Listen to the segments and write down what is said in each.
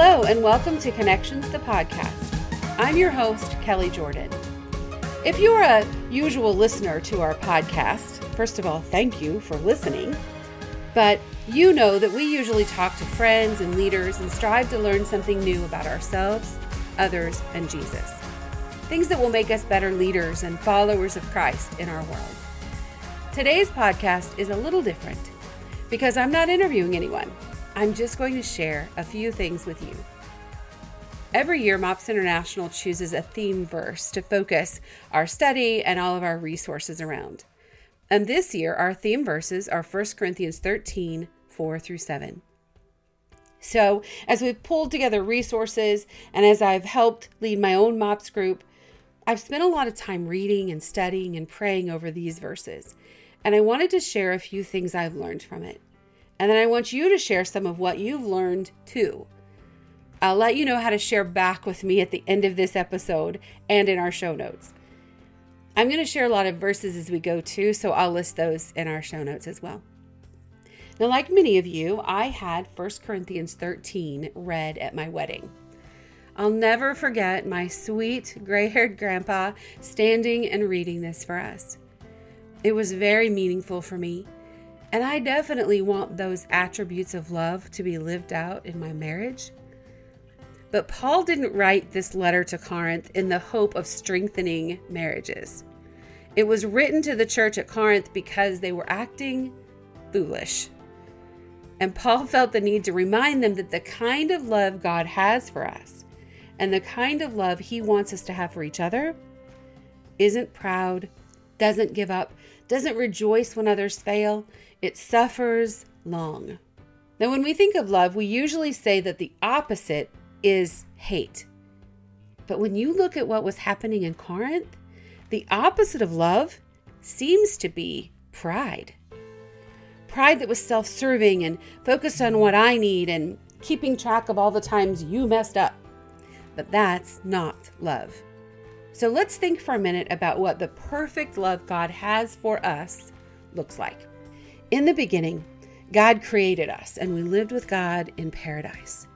Hello, and welcome to Connections, the podcast. I'm your host, Kelly Jordan. If you're a usual listener to our podcast, first of all, thank you for listening. But you know that we usually talk to friends and leaders and strive to learn something new about ourselves, others, and Jesus. Things that will make us better leaders and followers of Christ in our world. Today's podcast is a little different because I'm not interviewing anyone. I'm just going to share a few things with you. Every year, MOPS International chooses a theme verse to focus our study and all of our resources around. And this year, our theme verses are 1 Corinthians 13 4 through 7. So, as we've pulled together resources and as I've helped lead my own MOPS group, I've spent a lot of time reading and studying and praying over these verses. And I wanted to share a few things I've learned from it. And then I want you to share some of what you've learned too. I'll let you know how to share back with me at the end of this episode and in our show notes. I'm going to share a lot of verses as we go too, so I'll list those in our show notes as well. Now, like many of you, I had 1 Corinthians 13 read at my wedding. I'll never forget my sweet gray haired grandpa standing and reading this for us. It was very meaningful for me, and I definitely want those attributes of love to be lived out in my marriage. But Paul didn't write this letter to Corinth in the hope of strengthening marriages. It was written to the church at Corinth because they were acting foolish. And Paul felt the need to remind them that the kind of love God has for us and the kind of love he wants us to have for each other isn't proud, doesn't give up, doesn't rejoice when others fail, it suffers long. Now, when we think of love, we usually say that the opposite is hate. But when you look at what was happening in Corinth, the opposite of love seems to be pride. Pride that was self serving and focused on what I need and keeping track of all the times you messed up. But that's not love. So let's think for a minute about what the perfect love God has for us looks like. In the beginning, God created us and we lived with God in paradise.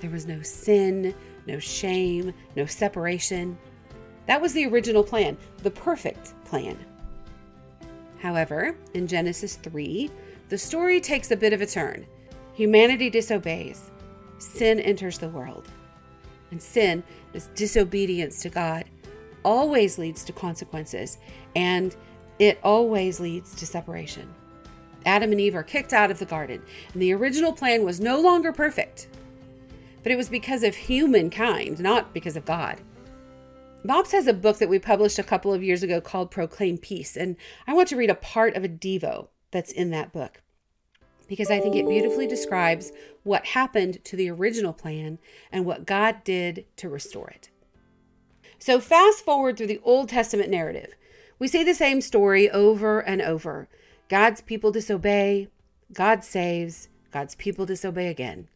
There was no sin, no shame, no separation. That was the original plan, the perfect plan. However, in Genesis 3, the story takes a bit of a turn. Humanity disobeys, sin enters the world. And sin, this disobedience to God, always leads to consequences, and it always leads to separation. Adam and Eve are kicked out of the garden, and the original plan was no longer perfect. But it was because of humankind, not because of God. MOPS has a book that we published a couple of years ago called Proclaim Peace, and I want to read a part of a Devo that's in that book because I think it beautifully describes what happened to the original plan and what God did to restore it. So, fast forward through the Old Testament narrative. We see the same story over and over. God's people disobey, God saves, God's people disobey again.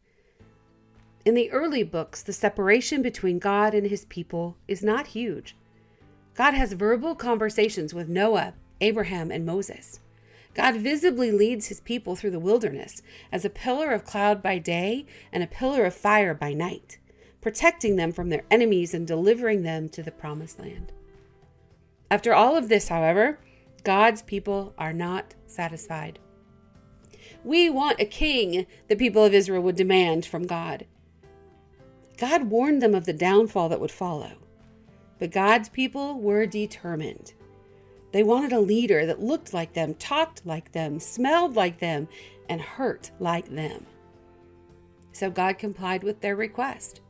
In the early books, the separation between God and his people is not huge. God has verbal conversations with Noah, Abraham, and Moses. God visibly leads his people through the wilderness as a pillar of cloud by day and a pillar of fire by night, protecting them from their enemies and delivering them to the promised land. After all of this, however, God's people are not satisfied. We want a king, the people of Israel would demand from God. God warned them of the downfall that would follow. But God's people were determined. They wanted a leader that looked like them, talked like them, smelled like them, and hurt like them. So God complied with their request.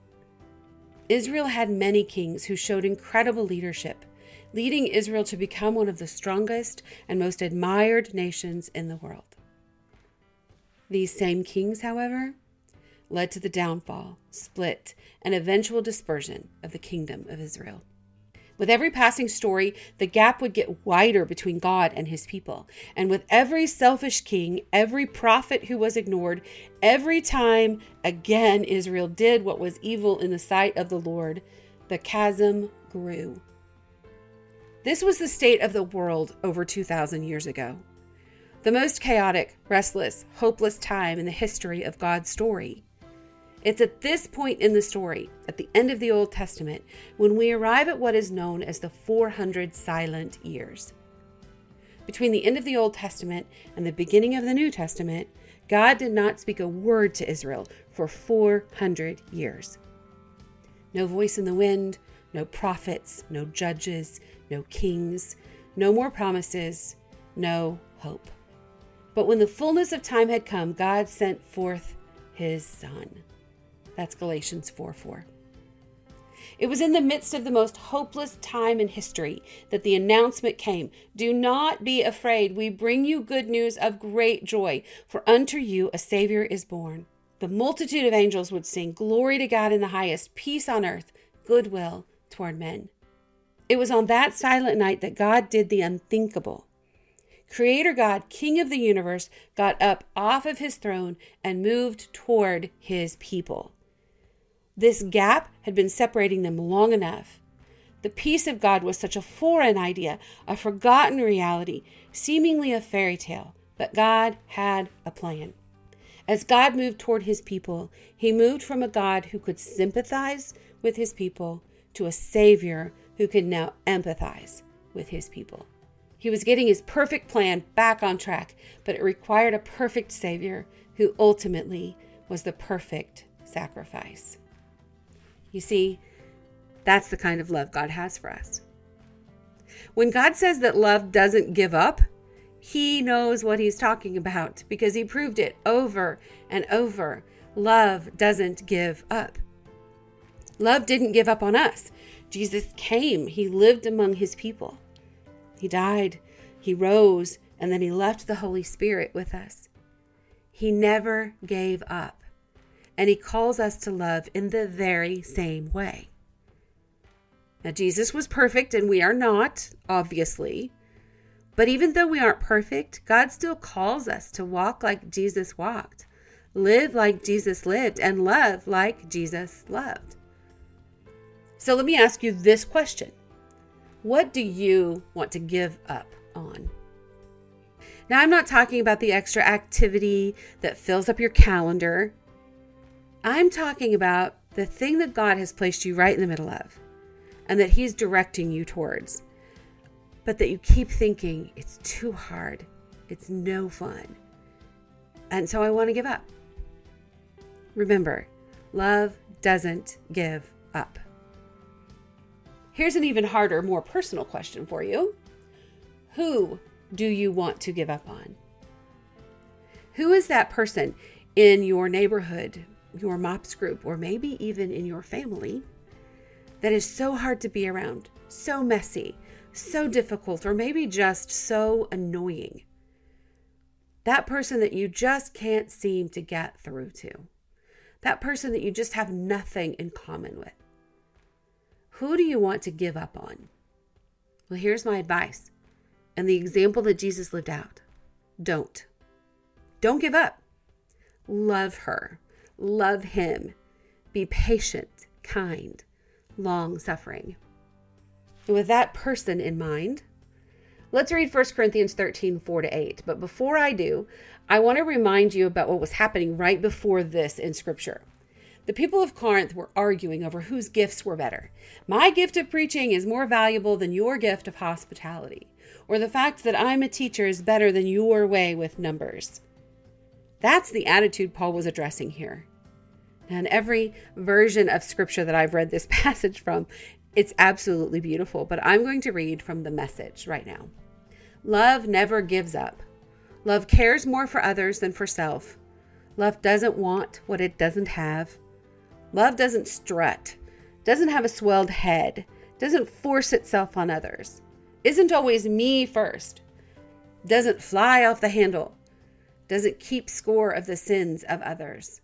Israel had many kings who showed incredible leadership, leading Israel to become one of the strongest and most admired nations in the world. These same kings, however, led to the downfall, split, and eventual dispersion of the kingdom of Israel. With every passing story, the gap would get wider between God and his people. And with every selfish king, every prophet who was ignored, every time again Israel did what was evil in the sight of the Lord, the chasm grew. This was the state of the world over 2,000 years ago. The most chaotic, restless, hopeless time in the history of God's story. It's at this point in the story, at the end of the Old Testament, when we arrive at what is known as the 400 silent years. Between the end of the Old Testament and the beginning of the New Testament, God did not speak a word to Israel for 400 years. No voice in the wind, no prophets, no judges, no kings, no more promises, no hope. But when the fullness of time had come, God sent forth his Son. That's Galatians 4 4. It was in the midst of the most hopeless time in history that the announcement came Do not be afraid. We bring you good news of great joy, for unto you a Savior is born. The multitude of angels would sing, Glory to God in the highest, peace on earth, goodwill toward men. It was on that silent night that God did the unthinkable. Creator God, King of the universe, got up off of his throne and moved toward his people. This gap had been separating them long enough. The peace of God was such a foreign idea, a forgotten reality, seemingly a fairy tale, but God had a plan. As God moved toward his people, he moved from a God who could sympathize with his people to a Savior who could now empathize with his people. He was getting his perfect plan back on track, but it required a perfect Savior who ultimately was the perfect sacrifice. You see, that's the kind of love God has for us. When God says that love doesn't give up, he knows what he's talking about because he proved it over and over. Love doesn't give up. Love didn't give up on us. Jesus came, he lived among his people. He died, he rose, and then he left the Holy Spirit with us. He never gave up and he calls us to love in the very same way. Now, Jesus was perfect, and we are not, obviously. But even though we aren't perfect, God still calls us to walk like Jesus walked, live like Jesus lived, and love like Jesus loved. So let me ask you this question What do you want to give up on? Now, I'm not talking about the extra activity that fills up your calendar I'm talking about the thing that God has placed you right in the middle of and that He's directing you towards, but that you keep thinking it's too hard, it's no fun. And so I want to give up. Remember, love doesn't give up. Here's an even harder, more personal question for you Who do you want to give up on? Who is that person in your neighborhood, your MOPS group, or maybe even in your family that is so hard to be around, so messy, so difficult, or maybe just so annoying. That person that you just can't seem to get through to. That person that you just have nothing in common with. Who do you want to give up on? Well, here's my advice and the example that Jesus lived out. Don't. Don't give up. Love her love him, be patient, kind, long suffering. With that person in mind, let's read 1 Corinthians 13 4 to 8. But before I do, I want to remind you about what was happening right before this in Scripture. The people of Corinth were arguing over whose gifts were better. My gift of preaching is more valuable than your gift of hospitality, or the fact that I'm a teacher is better than your way with numbers. That's the attitude Paul was addressing here. And every version of scripture that I've read this passage from, it's absolutely beautiful. But I'm going to read from the message right now. Love never gives up. Love cares more for others than for self. Love doesn't want what it doesn't have. Love doesn't strut, doesn't have a swelled head, doesn't force itself on others, isn't always me first, doesn't fly off the handle, doesn't keep score of the sins of others,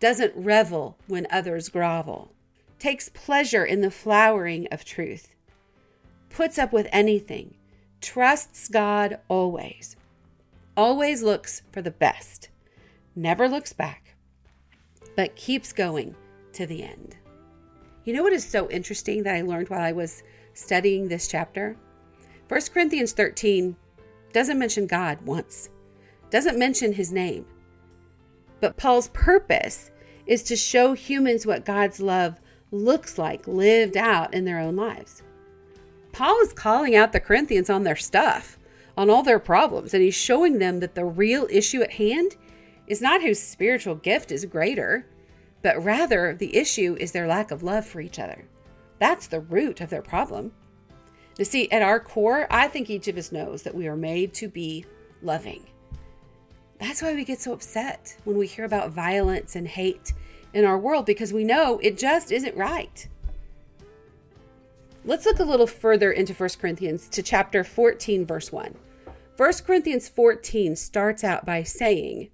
doesn't revel when others grovel, takes pleasure in the flowering of truth, puts up with anything, trusts God always, always looks for the best, never looks back, but keeps going to the end. You know what is so interesting that I learned while I was studying this chapter? 1 Corinthians 13 doesn't mention God once doesn't mention his name. But Paul's purpose is to show humans what God's love looks like lived out in their own lives. Paul is calling out the Corinthians on their stuff, on all their problems, and he's showing them that the real issue at hand is not whose spiritual gift is greater, but rather the issue is their lack of love for each other. That's the root of their problem. You see, at our core, I think each of us knows that we are made to be loving. That's why we get so upset when we hear about violence and hate in our world because we know it just isn't right. Let's look a little further into 1 Corinthians to chapter 14, verse 1. 1 Corinthians 14 starts out by saying,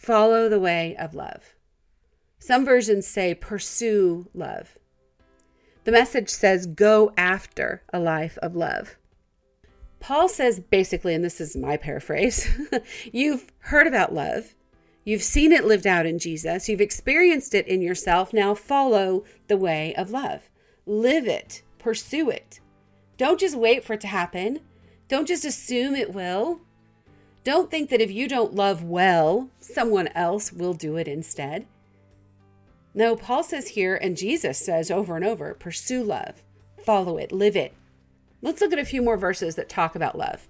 Follow the way of love. Some versions say, Pursue love. The message says, Go after a life of love. Paul says basically, and this is my paraphrase you've heard about love, you've seen it lived out in Jesus, you've experienced it in yourself. Now follow the way of love. Live it, pursue it. Don't just wait for it to happen. Don't just assume it will. Don't think that if you don't love well, someone else will do it instead. No, Paul says here, and Jesus says over and over pursue love, follow it, live it, Let's look at a few more verses that talk about love.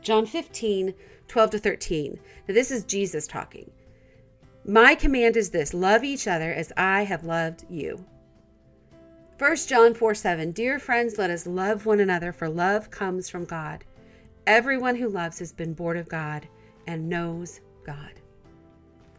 John 15, 12 to 13. Now, this is Jesus talking. My command is this love each other as I have loved you. 1 John 4 7. Dear friends, let us love one another, for love comes from God. Everyone who loves has been born of God and knows God.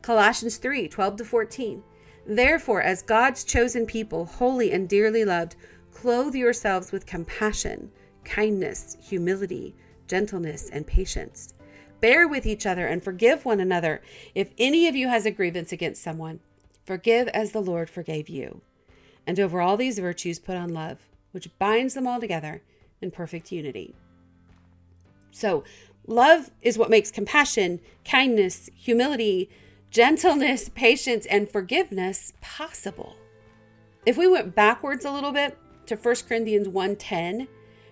Colossians 3 12 to 14. Therefore, as God's chosen people, holy and dearly loved, clothe yourselves with compassion kindness, humility, gentleness, and patience. Bear with each other and forgive one another. If any of you has a grievance against someone, forgive as the Lord forgave you. And over all these virtues, put on love, which binds them all together in perfect unity. So, love is what makes compassion, kindness, humility, gentleness, patience, and forgiveness possible. If we went backwards a little bit to 1 Corinthians 1:10,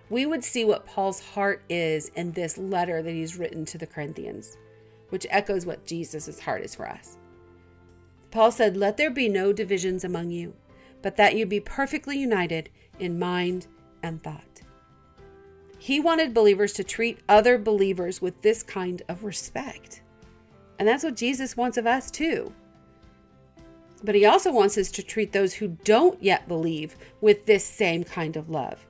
we would see what Paul's heart is in this letter that he's written to the Corinthians, which echoes what Jesus' heart is for us. Paul said, Let there be no divisions among you, but that you be perfectly united in mind and thought. He wanted believers to treat other believers with this kind of respect. And that's what Jesus wants of us, too. But he also wants us to treat those who don't yet believe with this same kind of love.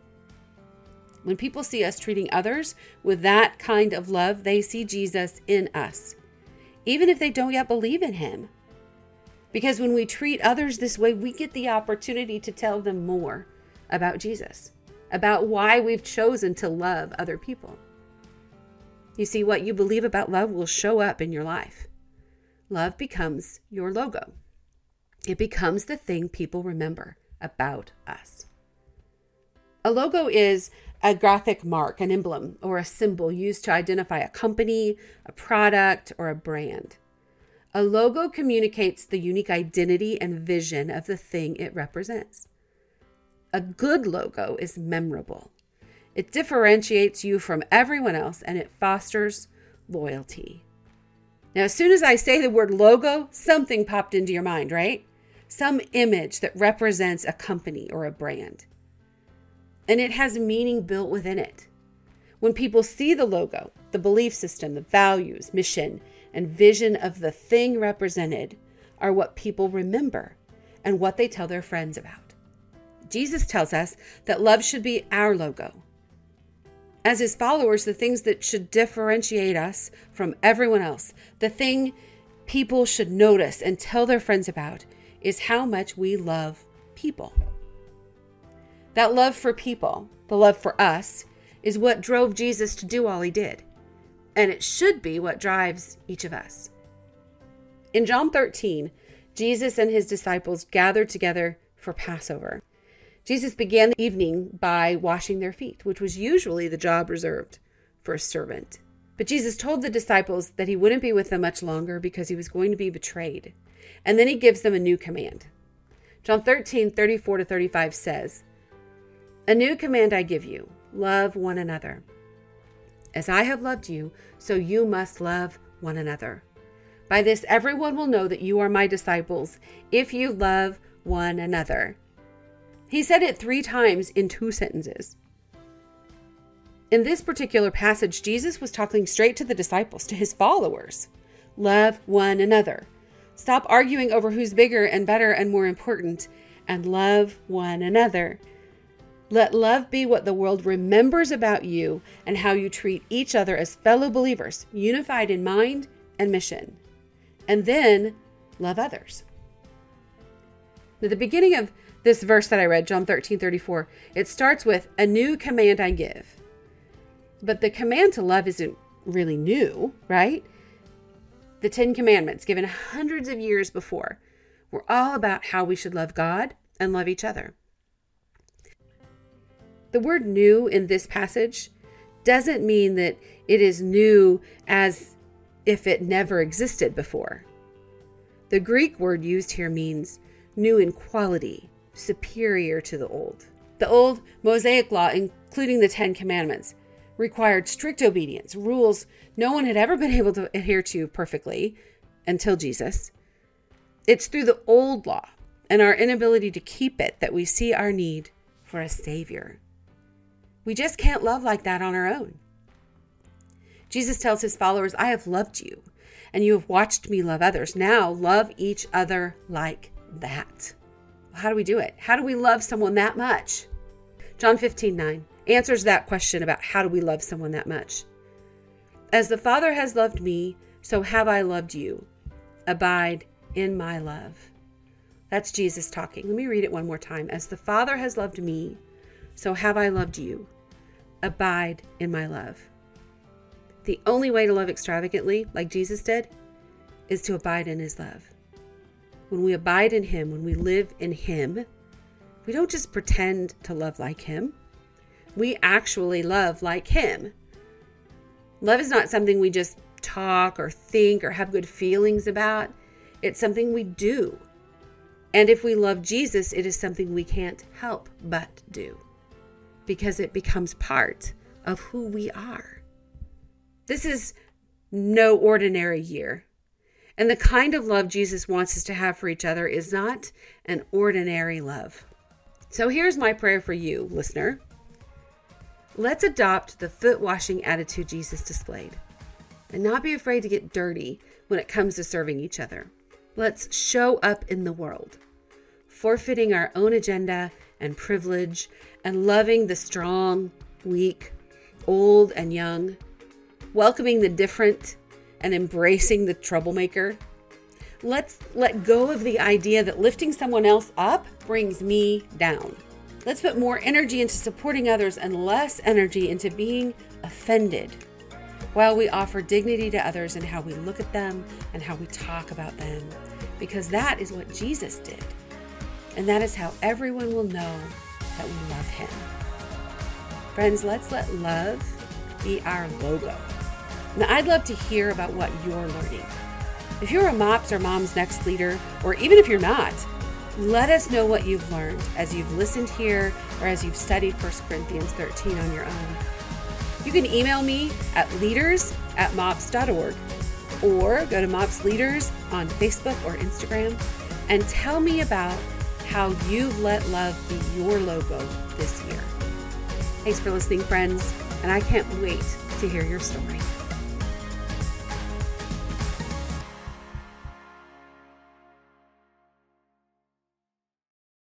When people see us treating others with that kind of love, they see Jesus in us, even if they don't yet believe in him. Because when we treat others this way, we get the opportunity to tell them more about Jesus, about why we've chosen to love other people. You see, what you believe about love will show up in your life. Love becomes your logo, it becomes the thing people remember about us. A logo is a graphic mark, an emblem, or a symbol used to identify a company, a product, or a brand. A logo communicates the unique identity and vision of the thing it represents. A good logo is memorable. It differentiates you from everyone else and it fosters loyalty. Now, as soon as I say the word logo, something popped into your mind, right? Some image that represents a company or a brand and it has meaning built within it. When people see the logo, the belief system, the values, mission, and vision of the thing represented are what people remember and what they tell their friends about. Jesus tells us that love should be our logo. As his followers, the things that should differentiate us from everyone else, the thing people should notice and tell their friends about, is how much we love people. That love for people, the love for us, is what drove Jesus to do all he did. And it should be what drives each of us. In John 13, Jesus and his disciples gathered together for Passover. Jesus began the evening by washing their feet, which was usually the job reserved for a servant. But Jesus told the disciples that he wouldn't be with them much longer because he was going to be betrayed. And then he gives them a new command. John 13, 34 to 35 says, a new command I give you love one another. As I have loved you, so you must love one another. By this, everyone will know that you are my disciples if you love one another. He said it three times in two sentences. In this particular passage, Jesus was talking straight to the disciples, to his followers. Love one another. Stop arguing over who's bigger and better and more important, and love one another. Let love be what the world remembers about you and how you treat each other as fellow believers, unified in mind and mission. And then love others. Now, the beginning of this verse that I read, John 13 34, it starts with, A new command I give. But the command to love isn't really new, right? The Ten Commandments, given hundreds of years before, were all about how we should love God and love each other. The word new in this passage doesn't mean that it is new as if it never existed before. The Greek word used here means new in quality, superior to the old. The old Mosaic law, including the Ten Commandments, required strict obedience, rules no one had ever been able to adhere to perfectly until Jesus. It's through the old law and our inability to keep it that we see our need for a Savior. We just can't love like that on our own. Jesus tells his followers, I have loved you, and you have watched me love others. Now love each other like that. How do we do it? How do we love someone that much? John 15, 9 answers that question about how do we love someone that much. As the Father has loved me, so have I loved you. Abide in my love. That's Jesus talking. Let me read it one more time. As the Father has loved me, so have I loved you. Abide in my love. The only way to love extravagantly, like Jesus did, is to abide in his love. When we abide in him, when we live in him, we don't just pretend to love like him we actually love like Him. Love is not something we just talk or think or have good feelings about, it's something we do. And if we love Jesus, it is something we can't help but do because it becomes part of who we are. This is no ordinary year. And the kind of love Jesus wants us to have for each other is not an ordinary love. So here's my prayer for you, listener. Let's adopt the foot washing attitude Jesus displayed and not be afraid to get dirty when it comes to serving each other. Let's show up in the world, forfeiting our own agenda and privilege and loving the strong, weak, old, and young, welcoming the different and embracing the troublemaker. Let's let go of the idea that lifting someone else up brings me down. Let's put more energy into supporting others and less energy into being offended while we offer dignity to others in how we look at them and how we talk about them, because that is what Jesus did. And that is how everyone will know that we love him. Friends, let's let love be our logo. Now, I'd love to hear about what you're learning. If you're a MOPS or MOMSnext leader, or even if you're not, let us know what you've learned as you've listened here or as you've studied 1 Corinthians 13 on your own. You can email me at leaders at mops.org or go to Mops Leaders on Facebook or Instagram and tell me about how you've let love be your logo this year. Thanks for listening, friends, and I can't wait to hear your story.